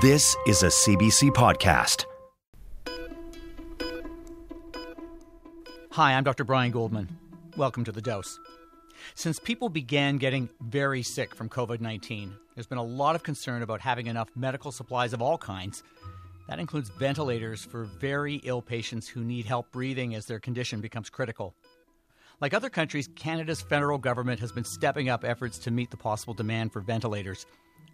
This is a CBC podcast. Hi, I'm Dr. Brian Goldman. Welcome to The Dose. Since people began getting very sick from COVID 19, there's been a lot of concern about having enough medical supplies of all kinds. That includes ventilators for very ill patients who need help breathing as their condition becomes critical. Like other countries, Canada's federal government has been stepping up efforts to meet the possible demand for ventilators.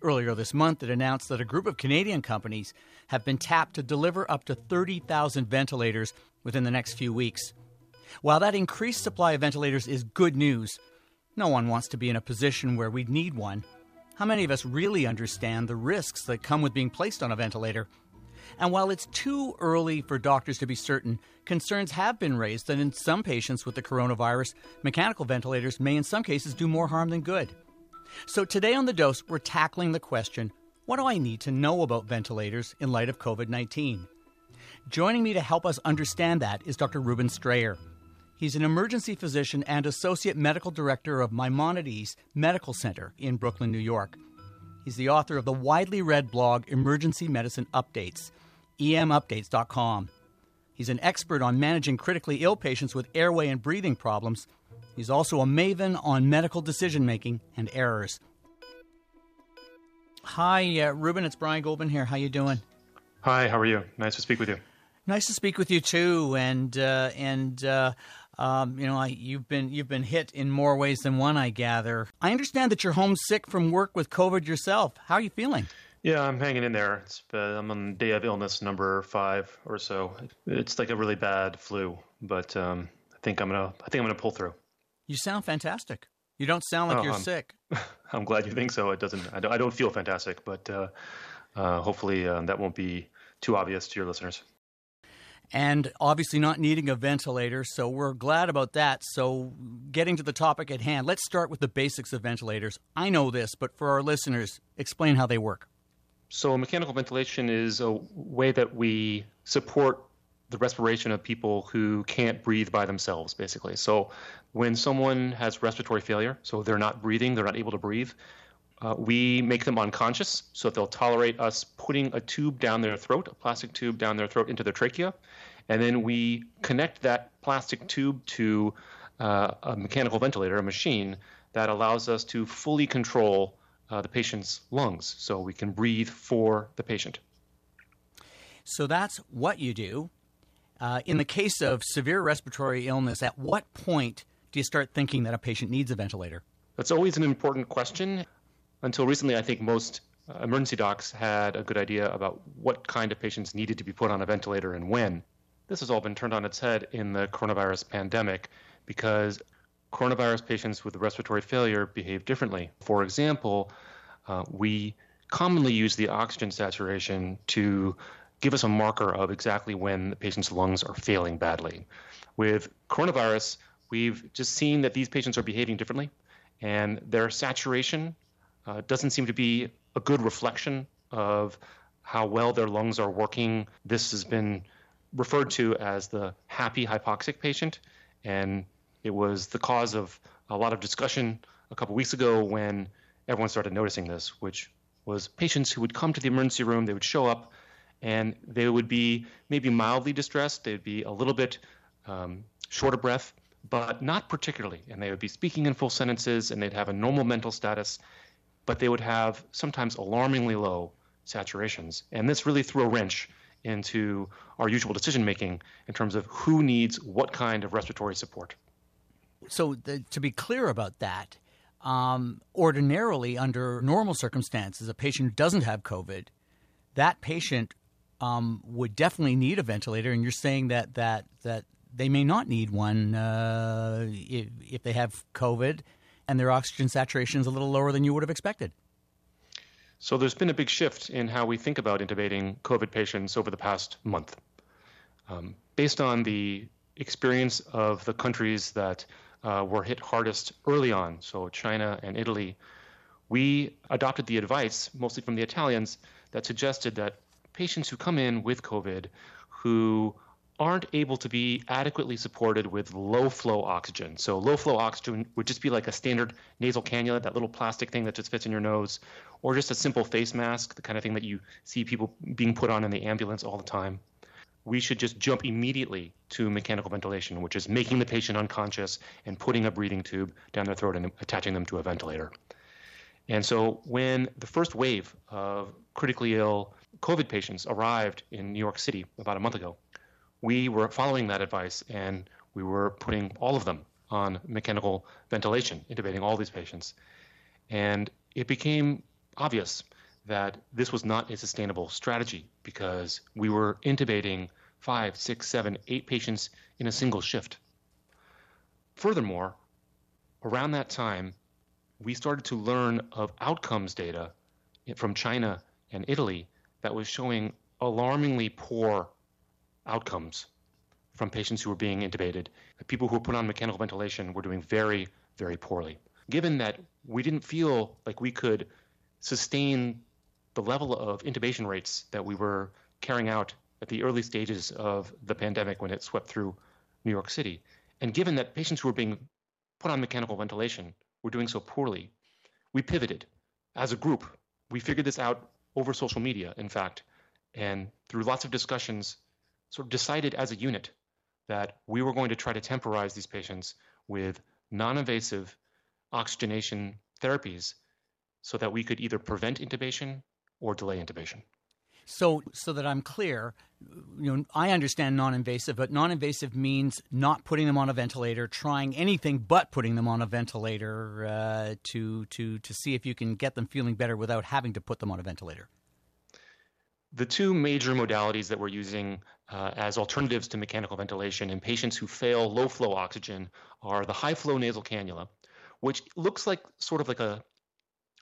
Earlier this month, it announced that a group of Canadian companies have been tapped to deliver up to 30,000 ventilators within the next few weeks. While that increased supply of ventilators is good news, no one wants to be in a position where we'd need one. How many of us really understand the risks that come with being placed on a ventilator? And while it's too early for doctors to be certain, concerns have been raised that in some patients with the coronavirus, mechanical ventilators may in some cases do more harm than good. So today on The Dose, we're tackling the question what do I need to know about ventilators in light of COVID 19? Joining me to help us understand that is Dr. Reuben Strayer. He's an emergency physician and associate medical director of Maimonides Medical Center in Brooklyn, New York. He's the author of the widely read blog Emergency Medicine Updates, emupdates.com. He's an expert on managing critically ill patients with airway and breathing problems. He's also a maven on medical decision making and errors. Hi, uh, Reuben. It's Brian Goldman here. How you doing? Hi. How are you? Nice to speak with you. Nice to speak with you too. And uh, and uh, um, you know, I, you've been you've been hit in more ways than one, I gather. I understand that you're homesick from work with COVID yourself. How are you feeling? Yeah, I'm hanging in there. It's, uh, I'm on day of illness number five or so. It's like a really bad flu, but um, I think I'm gonna I think I'm gonna pull through. You sound fantastic. You don't sound like Oh, you're I'm- sick. I'm glad you think so. It doesn't. I don't, I don't feel fantastic, but uh, uh, hopefully uh, that won't be too obvious to your listeners. and obviously not needing a ventilator. So we're glad about that. So, getting to the topic at hand, let's start with the basics of ventilators. I know this, but for our listeners, explain how they work. So, mechanical ventilation is a way that we support the respiration of people who can't breathe by themselves, basically. So, when someone has respiratory failure, so they're not breathing, they're not able to breathe, uh, we make them unconscious so that they'll tolerate us putting a tube down their throat, a plastic tube down their throat into their trachea. And then we connect that plastic tube to uh, a mechanical ventilator, a machine that allows us to fully control uh, the patient's lungs so we can breathe for the patient. So that's what you do. Uh, in the case of severe respiratory illness, at what point do you start thinking that a patient needs a ventilator? That's always an important question. Until recently, I think most uh, emergency docs had a good idea about what kind of patients needed to be put on a ventilator and when. This has all been turned on its head in the coronavirus pandemic because coronavirus patients with respiratory failure behave differently. For example, uh, we commonly use the oxygen saturation to give us a marker of exactly when the patient's lungs are failing badly. With coronavirus, we've just seen that these patients are behaving differently, and their saturation uh, doesn't seem to be a good reflection of how well their lungs are working. This has been referred to as the happy hypoxic patient, and it was the cause of a lot of discussion a couple weeks ago when everyone started noticing this, which was patients who would come to the emergency room, they would show up, and they would be maybe mildly distressed, they'd be a little bit um, short of breath, but not particularly, and they would be speaking in full sentences, and they'd have a normal mental status, but they would have sometimes alarmingly low saturations, and this really threw a wrench into our usual decision making in terms of who needs what kind of respiratory support. So, the, to be clear about that, um, ordinarily, under normal circumstances, a patient who doesn't have COVID, that patient um, would definitely need a ventilator. And you're saying that that that they may not need one uh, if, if they have COVID and their oxygen saturation is a little lower than you would have expected. So there's been a big shift in how we think about intubating COVID patients over the past month. Um, based on the experience of the countries that uh, were hit hardest early on, so China and Italy, we adopted the advice, mostly from the Italians, that suggested that patients who come in with COVID who aren't able to be adequately supported with low flow oxygen. So, low flow oxygen would just be like a standard nasal cannula, that little plastic thing that just fits in your nose, or just a simple face mask, the kind of thing that you see people being put on in the ambulance all the time. We should just jump immediately to mechanical ventilation, which is making the patient unconscious and putting a breathing tube down their throat and attaching them to a ventilator. And so, when the first wave of critically ill COVID patients arrived in New York City about a month ago, we were following that advice and we were putting all of them on mechanical ventilation, intubating all these patients. And it became obvious that this was not a sustainable strategy because we were intubating five, six, seven, eight patients in a single shift. Furthermore, around that time, we started to learn of outcomes data from China and Italy that was showing alarmingly poor outcomes from patients who were being intubated. The people who were put on mechanical ventilation were doing very, very poorly. Given that we didn't feel like we could sustain the level of intubation rates that we were carrying out at the early stages of the pandemic when it swept through New York City, and given that patients who were being put on mechanical ventilation were doing so poorly, we pivoted as a group. We figured this out over social media, in fact, and through lots of discussions sort of decided as a unit that we were going to try to temporize these patients with non-invasive oxygenation therapies so that we could either prevent intubation or delay intubation. So, so that I'm clear, you know, I understand non-invasive, but non-invasive means not putting them on a ventilator, trying anything but putting them on a ventilator uh, to to to see if you can get them feeling better without having to put them on a ventilator. The two major modalities that we're using uh, as alternatives to mechanical ventilation in patients who fail low flow oxygen are the high flow nasal cannula, which looks like sort of like a,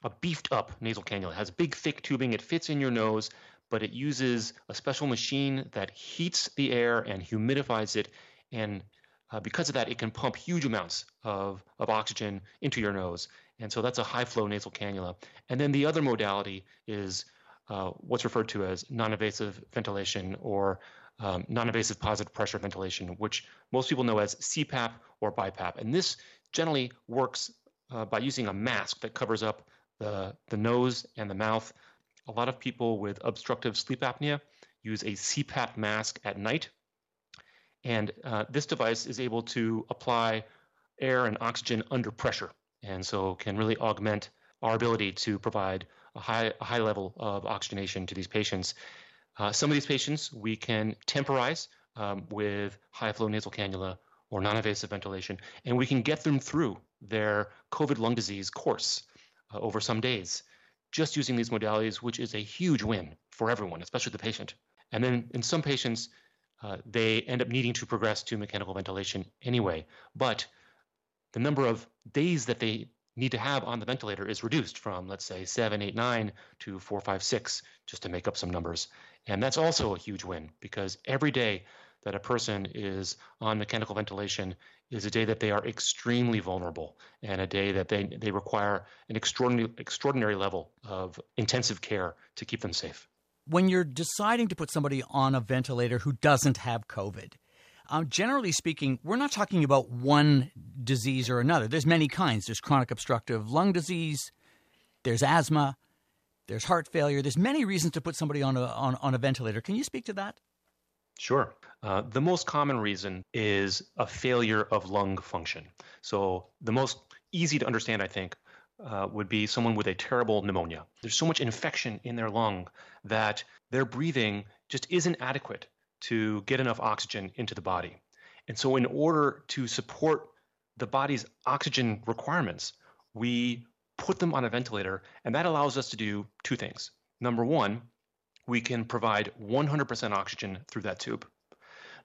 a beefed up nasal cannula. It has big, thick tubing, it fits in your nose, but it uses a special machine that heats the air and humidifies it. And uh, because of that, it can pump huge amounts of, of oxygen into your nose. And so that's a high flow nasal cannula. And then the other modality is uh, what's referred to as non-invasive ventilation or um, non-invasive positive pressure ventilation, which most people know as CPAP or BiPAP. And this generally works uh, by using a mask that covers up the, the nose and the mouth. A lot of people with obstructive sleep apnea use a CPAP mask at night. And uh, this device is able to apply air and oxygen under pressure, and so can really augment our ability to provide a high, a high level of oxygenation to these patients. Uh, some of these patients we can temporize um, with high flow nasal cannula or non invasive ventilation, and we can get them through their COVID lung disease course uh, over some days just using these modalities, which is a huge win for everyone, especially the patient. And then in some patients, uh, they end up needing to progress to mechanical ventilation anyway. But the number of days that they need to have on the ventilator is reduced from, let's say, seven, eight, nine to four, five, six, just to make up some numbers. And that's also a huge win because every day that a person is on mechanical ventilation is a day that they are extremely vulnerable and a day that they, they require an extraordinary, extraordinary level of intensive care to keep them safe. When you're deciding to put somebody on a ventilator who doesn't have COVID, um, generally speaking, we're not talking about one disease or another. There's many kinds. There's chronic obstructive lung disease, there's asthma, there's heart failure. There's many reasons to put somebody on a, on, on a ventilator. Can you speak to that? Sure. Uh, the most common reason is a failure of lung function. So, the most easy to understand, I think, uh, would be someone with a terrible pneumonia. There's so much infection in their lung that their breathing just isn't adequate to get enough oxygen into the body. And so, in order to support the body's oxygen requirements, we put them on a ventilator, and that allows us to do two things. Number one, we can provide 100% oxygen through that tube.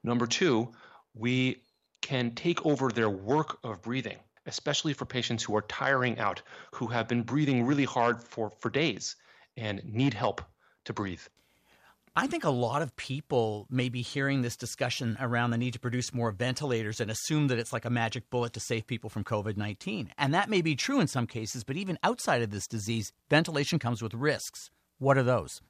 Number two, we can take over their work of breathing, especially for patients who are tiring out, who have been breathing really hard for, for days and need help to breathe. I think a lot of people may be hearing this discussion around the need to produce more ventilators and assume that it's like a magic bullet to save people from COVID 19. And that may be true in some cases, but even outside of this disease, ventilation comes with risks. What are those?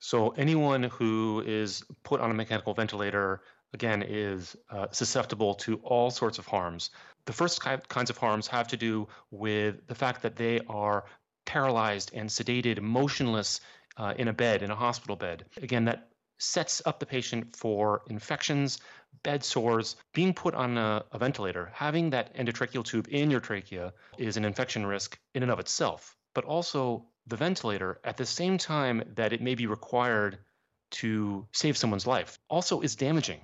So, anyone who is put on a mechanical ventilator, again, is uh, susceptible to all sorts of harms. The first kinds of harms have to do with the fact that they are paralyzed and sedated, motionless uh, in a bed, in a hospital bed. Again, that sets up the patient for infections, bed sores. Being put on a, a, ventilator, having that endotracheal tube in your trachea is an infection risk in and of itself. But also, the ventilator, at the same time that it may be required to save someone's life, also is damaging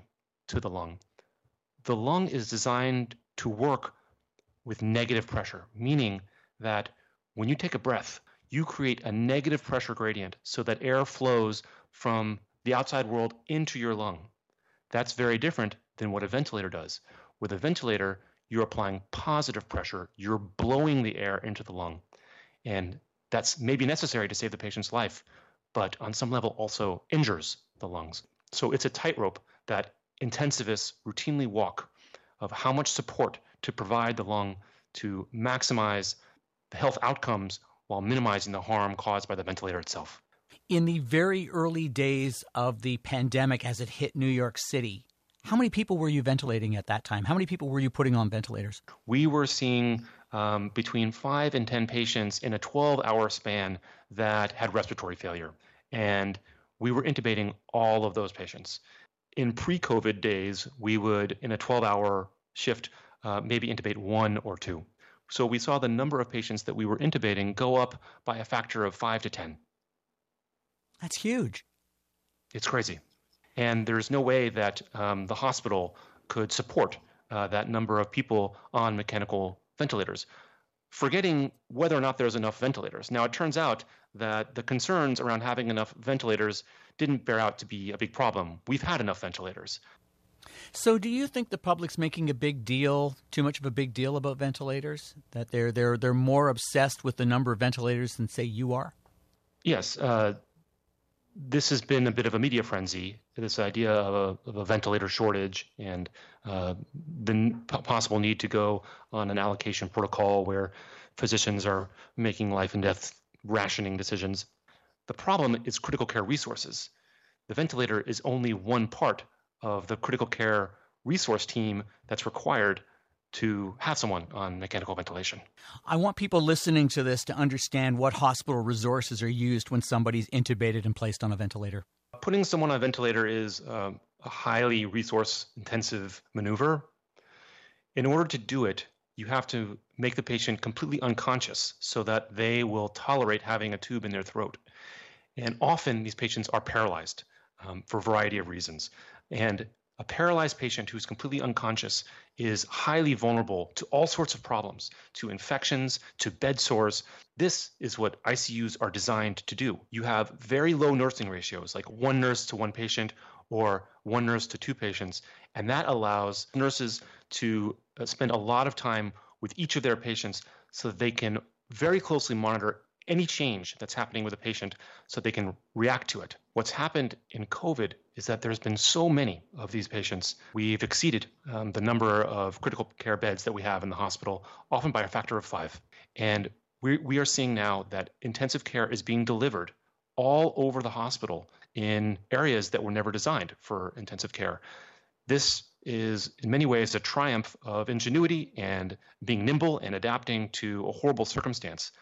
to the lung. The lung is designed to work with negative pressure, meaning that when you take a breath, you create a negative pressure gradient so that air flows from the outside world into your lung. That's very different than what a ventilator does. With a ventilator, you're applying positive pressure, you're blowing the air into the lung. And that's maybe necessary to save the patient's life, but on some level also injures the lungs. So it's a tightrope that intensivists routinely walk of how much support to provide the lung to maximize the health outcomes while minimizing the harm caused by the ventilator itself. In the very early days of the pandemic, as it hit New York City, how many people were you ventilating at that time? How many people were you putting on ventilators? We were seeing um, between five and 10 patients in a 12 hour span that had respiratory failure. And we were intubating all of those patients. In pre COVID days, we would, in a 12 hour shift, uh, maybe intubate one or two. So we saw the number of patients that we were intubating go up by a factor of five to 10. That's huge. It's crazy. And there's no way that um, the hospital could support uh, that number of people on mechanical ventilators, forgetting whether or not there's enough ventilators. Now, it turns out that the concerns around having enough ventilators didn't bear out to be a big problem. We've had enough ventilators. So, do you think the public's making a big deal, too much of a big deal about ventilators? That they're they're they're more obsessed with the number of ventilators than say you are? Yes, uh, this has been a bit of a media frenzy. This idea of a, of a ventilator shortage and uh, the possible need to go on an allocation protocol where physicians are making life and death rationing decisions. The problem is critical care resources. The ventilator is only one part of the critical care resource team that's required to have someone on mechanical ventilation. I want people listening to this to understand what hospital resources are used when somebody's intubated and placed on a ventilator. Putting someone on a ventilator is um, a highly resource intensive maneuver. In order to do it, you have to make the patient completely unconscious so that they will tolerate having a tube in their throat. And often these patients are paralyzed um, for a variety of reasons. And a paralyzed patient who's completely unconscious is highly vulnerable to all sorts of problems, to infections, to bed sores. This is what ICUs are designed to do. You have very low nursing ratios, like one nurse to one patient or one nurse to two patients, and that allows nurses to uh, spend a lot of time with each of their patients so that they can very closely monitor any change that's happening with a patient so they can react to it. What's happened in COVID is that there's been so many of these patients. We've exceeded um, the number of critical care beds that we have in the hospital, often by a factor of five. And we, we are seeing now that intensive care is being delivered all over the hospital in areas that were never designed for intensive care. This is in many ways a triumph of ingenuity and being nimble and adapting to a horrible circumstance.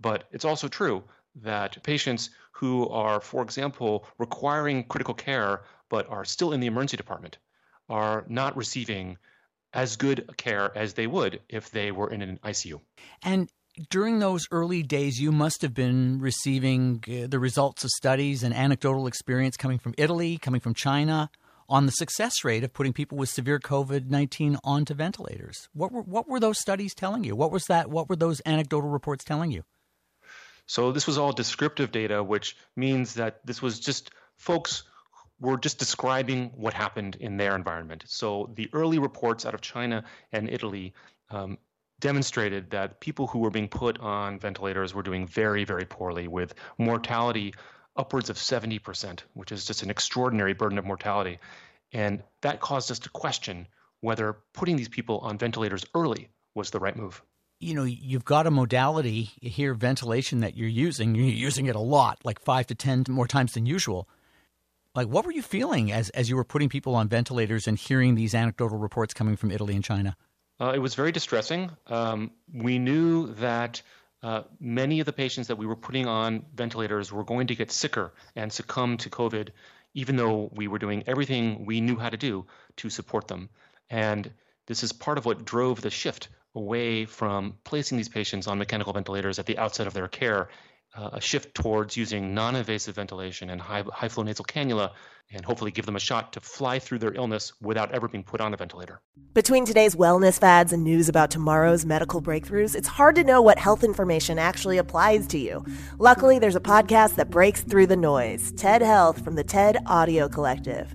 But it's also true that patients who are, for example, requiring critical care but are still in the emergency department are not receiving as good care as they would if they were in an ICU. And during those early days, you must have been receiving uh, the results of studies and anecdotal experience coming from Italy, coming from China, on the success rate of putting people with severe COVID nineteen onto ventilators. What were what were those studies telling you? What was that? What were those anecdotal reports telling you? So this was all descriptive data, which means that this was just folks were just describing what happened in their environment. So the early reports out of China and Italy, um, demonstrated that people who were being put on ventilators were doing very, very poorly with mortality upwards of 70%, which is just an extraordinary burden of mortality. And that caused us to question whether putting these people on ventilators early was the right move. You know, you've got a modality here, ventilation, that you're using. You're using it a lot, like five to 10 more times than usual. Like, what were you feeling as, as you were putting people on ventilators and hearing these anecdotal reports coming from Italy and China? Uh, it was very distressing. Um, we knew that uh, many of the patients that we were putting on ventilators were going to get sicker and succumb to COVID, even though we were doing everything we knew how to do to support them. And this is part of what drove the shift away from placing these patients on mechanical ventilators at the outset of their care uh, a shift towards using non-invasive ventilation and high, high flow nasal cannula and hopefully give them a shot to fly through their illness without ever being put on a ventilator. Between today's wellness fads and news about tomorrow's medical breakthroughs, it's hard to know what health information actually applies to you. Luckily, there's a podcast that breaks through the noise TED Health from the TED Audio Collective.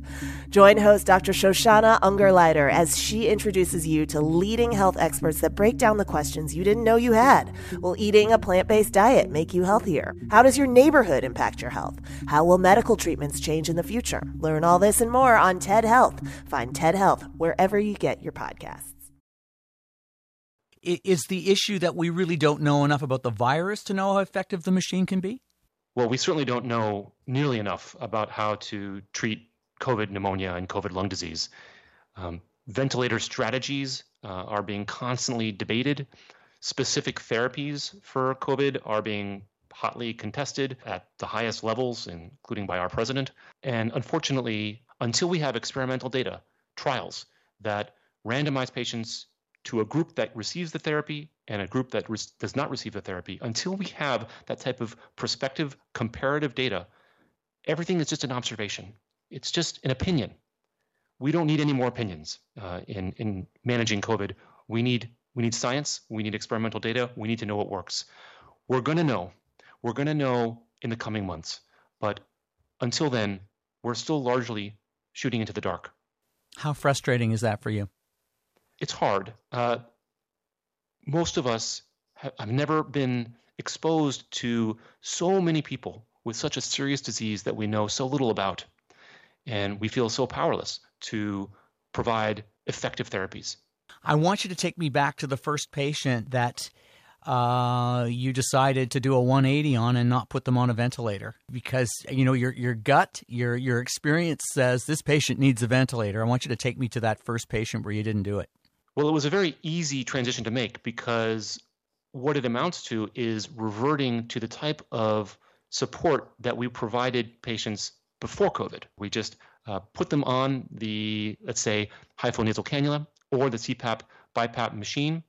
Join host Dr. Shoshana Ungerleider as she introduces you to leading health experts that break down the questions you didn't know you had. Will eating a plant based diet make you healthier? How does your neighborhood impact your health? How will medical treatments change in the future? Learn all this and more on TED Health. Find TED Health wherever you get your podcasts. Is the issue that we really don't know enough about the virus to know how effective the machine can be? Well, we certainly don't know nearly enough about how to treat COVID pneumonia and COVID lung disease. Um, ventilator strategies uh, are being constantly debated. Specific therapies for COVID are being hotly contested at the highest levels, including by our president. And unfortunately, until we have experimental data, trials that randomize patients to a group that receives the therapy and a group that re- does not receive the therapy, until we have that type of prospective comparative data, everything is just an observation. It's just an opinion. We don't need any more opinions uh, in, in managing COVID. We need, we need science, we need experimental data, we need to know what works. We're going to know we're going to know in the coming months. But until then, we're still largely shooting into the dark. How frustrating is that for you? It's hard. Uh, most of us have, have never been exposed to so many people with such a serious disease that we know so little about. And we feel so powerless to provide effective therapies. I want you to take me back to the first patient that uh, you decided to do a 180 on and not put them on a ventilator because you know your your gut, your your experience says this patient needs a ventilator. I want you to take me to that first patient where you didn't do it. Well, it was a very easy transition to make because what it amounts to is reverting to the type of support that we provided patients before COVID. We just uh, put them on the, let's say, high flow nasal cannula or the CPAP BiPAP machine,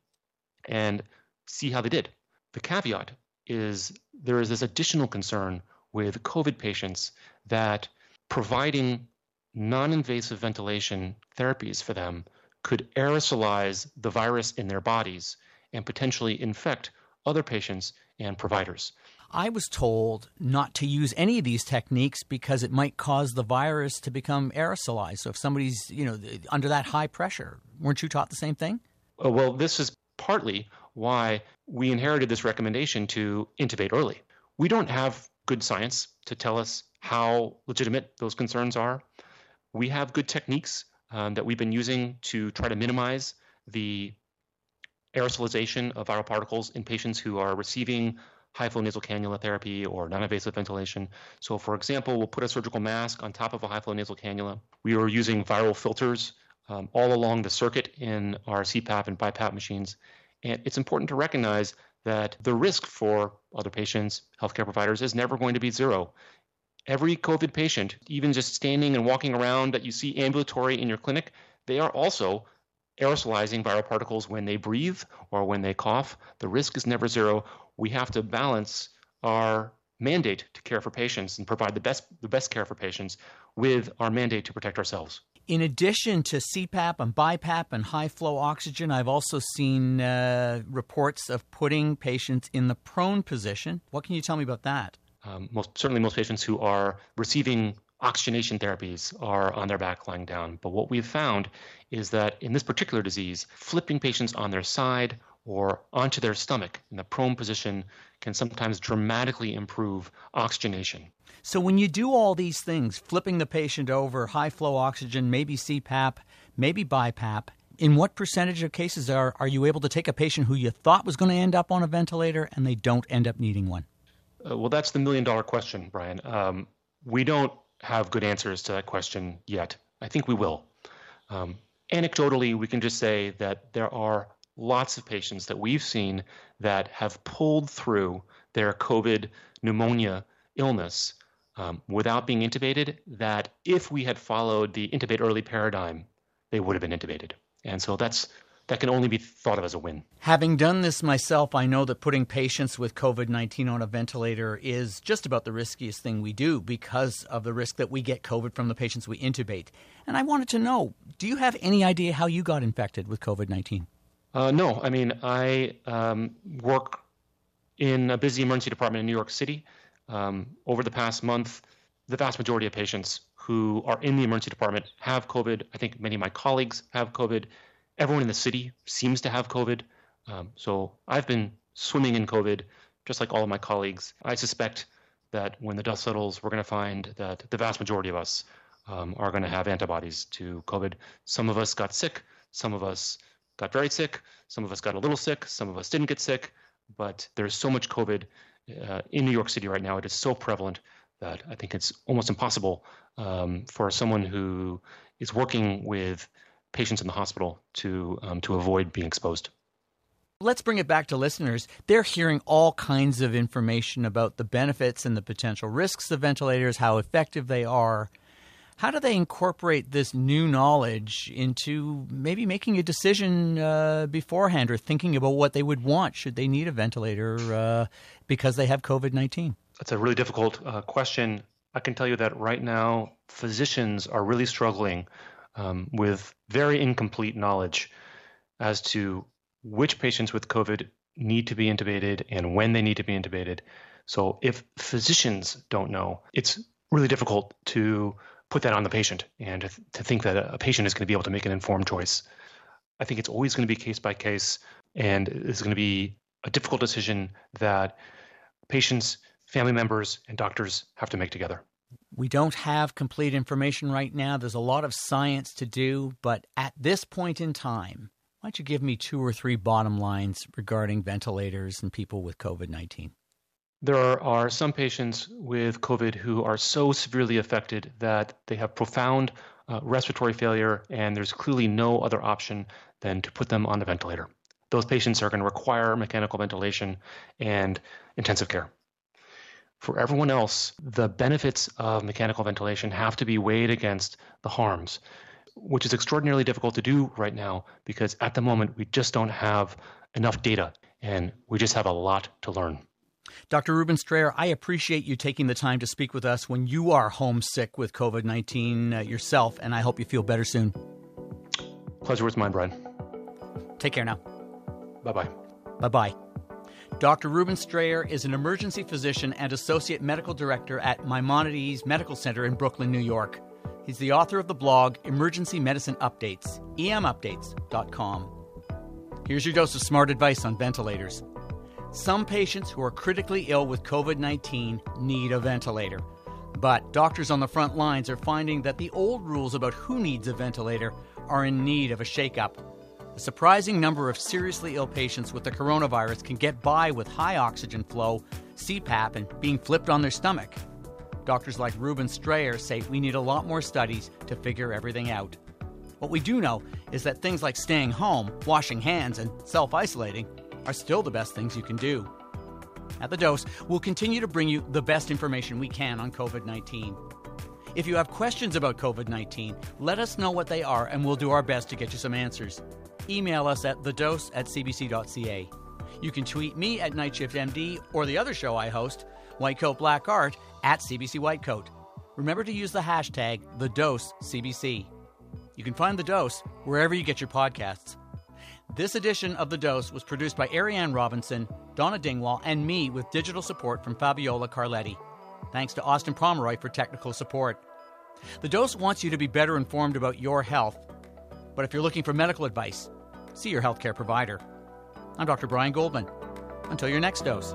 and see how they did. The caveat is there is this additional concern with COVID patients that providing non invasive ventilation therapies for them could aerosolize the virus in their bodies and potentially infect other patients and providers. I was told not to use any of these techniques because it might cause the virus to become aerosolized. So if somebody's, you know, under that high pressure, weren't you taught the same thing? Uh, well, this is partly why we inherited this recommendation to intubate early. We don't have good science to tell us how legitimate those concerns are. We have good techniques um, that we've been using to try to minimize the aerosolization of viral particles in patients who are receiving high flow nasal cannula therapy or non invasive ventilation. So, for example, we'll put a surgical mask on top of a high flow nasal cannula. We are using viral filters um, all along the circuit in our CPAP and BiPAP machines. And it's important to recognize that the risk for other patients, healthcare providers, is never going to be zero. Every COVID patient, even just standing and walking around that you see ambulatory in your clinic, they are also aerosolizing viral particles when they breathe or when they cough. The risk is never zero. We have to balance our mandate to care for patients and provide the best the best care for patients with our mandate to protect ourselves. In addition to CPAP and BiPAP and high flow oxygen, I've also seen uh, reports of putting patients in the prone position. What can you tell me about that? Um, most certainly, most patients who are receiving oxygenation therapies are on their back lying down. But what we've found is that in this particular disease, flipping patients on their side or onto their stomach in the prone position can sometimes dramatically improve oxygenation. So, when you do all these things, flipping the patient over, high flow oxygen, maybe CPAP, maybe BiPAP, in what percentage of cases are, are you able to take a patient who you thought was going to end up on a ventilator and they don't end up needing one? Uh, well, that's the million dollar question, Brian. Um, we don't have good answers to that question yet. I think we will. Um, anecdotally, we can just say that there are lots of patients that we've seen that have pulled through their COVID pneumonia illness um, without being intubated, that if we had followed the intubate early paradigm, they would have been intubated. And so that's that can only be thought of as a win. Having done this myself, I know that putting patients with COVID 19 on a ventilator is just about the riskiest thing we do because of the risk that we get COVID from the patients we intubate. And I wanted to know do you have any idea how you got infected with COVID 19? Uh, no, I mean, I um, work in a busy emergency department in New York City. Um, over the past month, the vast majority of patients who are in the emergency department have COVID. I think many of my colleagues have COVID. Everyone in the city seems to have COVID. Um, so I've been swimming in COVID, just like all of my colleagues. I suspect that when the dust settles, we're going to find that the vast majority of us um, are going to have antibodies to COVID. Some of us got sick, some of us got very sick, some of us got a little sick, some of us didn't get sick, but there's so much COVID uh, in New York City right now. It is so prevalent that I think it's almost impossible um, for someone who is working with patients in the hospital to um, to avoid being exposed. Let's bring it back to listeners. They're hearing all kinds of information about the benefits and the potential risks of ventilators, how effective they are. How do they incorporate this new knowledge into maybe making a decision uh, beforehand or thinking about what they would want should they need a ventilator uh, because they have COVID 19? That's a really difficult uh, question. I can tell you that right now, physicians are really struggling um, with very incomplete knowledge as to which patients with COVID need to be intubated and when they need to be intubated. So, if physicians don't know, it's really difficult to put that on the patient and to, to think that a patient is going to be able to make an informed choice. I think it's always going to be case by case, and it's going to be a difficult decision that patients family members and doctors have to make together. We don't have complete information right now. There's a lot of science to do, but at this point in time, why don't you give me two or three bottom lines regarding ventilators and people with COVID 19? There are some patients with COVID who are so severely affected that they have profound uh, respiratory failure, and there's clearly no other option than to put them on a ventilator. Those patients are going to require mechanical ventilation and intensive care. For everyone else, the benefits of mechanical ventilation have to be weighed against the harms, which is extraordinarily difficult to do right now because at the moment we just don't have enough data and we just have a lot to learn. Dr. Reuben Strayer, I appreciate you taking the time to speak with us when you are homesick with COVID 19 uh, yourself, and I hope you feel better soon. Pleasure was mine, Brian. Take care now. Bye bye. Bye bye. Dr. Reuben Strayer is an emergency physician and associate medical director at Maimonides Medical Center in Brooklyn, New York. He's the author of the blog Emergency Medicine Updates, emupdates.com. Here's your dose of smart advice on ventilators. Some patients who are critically ill with COVID 19 need a ventilator. But doctors on the front lines are finding that the old rules about who needs a ventilator are in need of a shakeup. A surprising number of seriously ill patients with the coronavirus can get by with high oxygen flow, CPAP, and being flipped on their stomach. Doctors like Reuben Strayer say we need a lot more studies to figure everything out. What we do know is that things like staying home, washing hands, and self isolating are still the best things you can do. At The Dose, we'll continue to bring you the best information we can on COVID 19. If you have questions about COVID 19, let us know what they are and we'll do our best to get you some answers email us at thedose at cbc.ca. You can tweet me at NightShiftMD or the other show I host, White Coat Black Art, at CBC Whitecoat. Remember to use the hashtag TheDoseCBC. You can find The Dose wherever you get your podcasts. This edition of The Dose was produced by Ariane Robinson, Donna Dingwall, and me with digital support from Fabiola Carletti. Thanks to Austin Pomeroy for technical support. The Dose wants you to be better informed about your health. But if you're looking for medical advice, see your healthcare provider. I'm Dr. Brian Goldman. Until your next dose.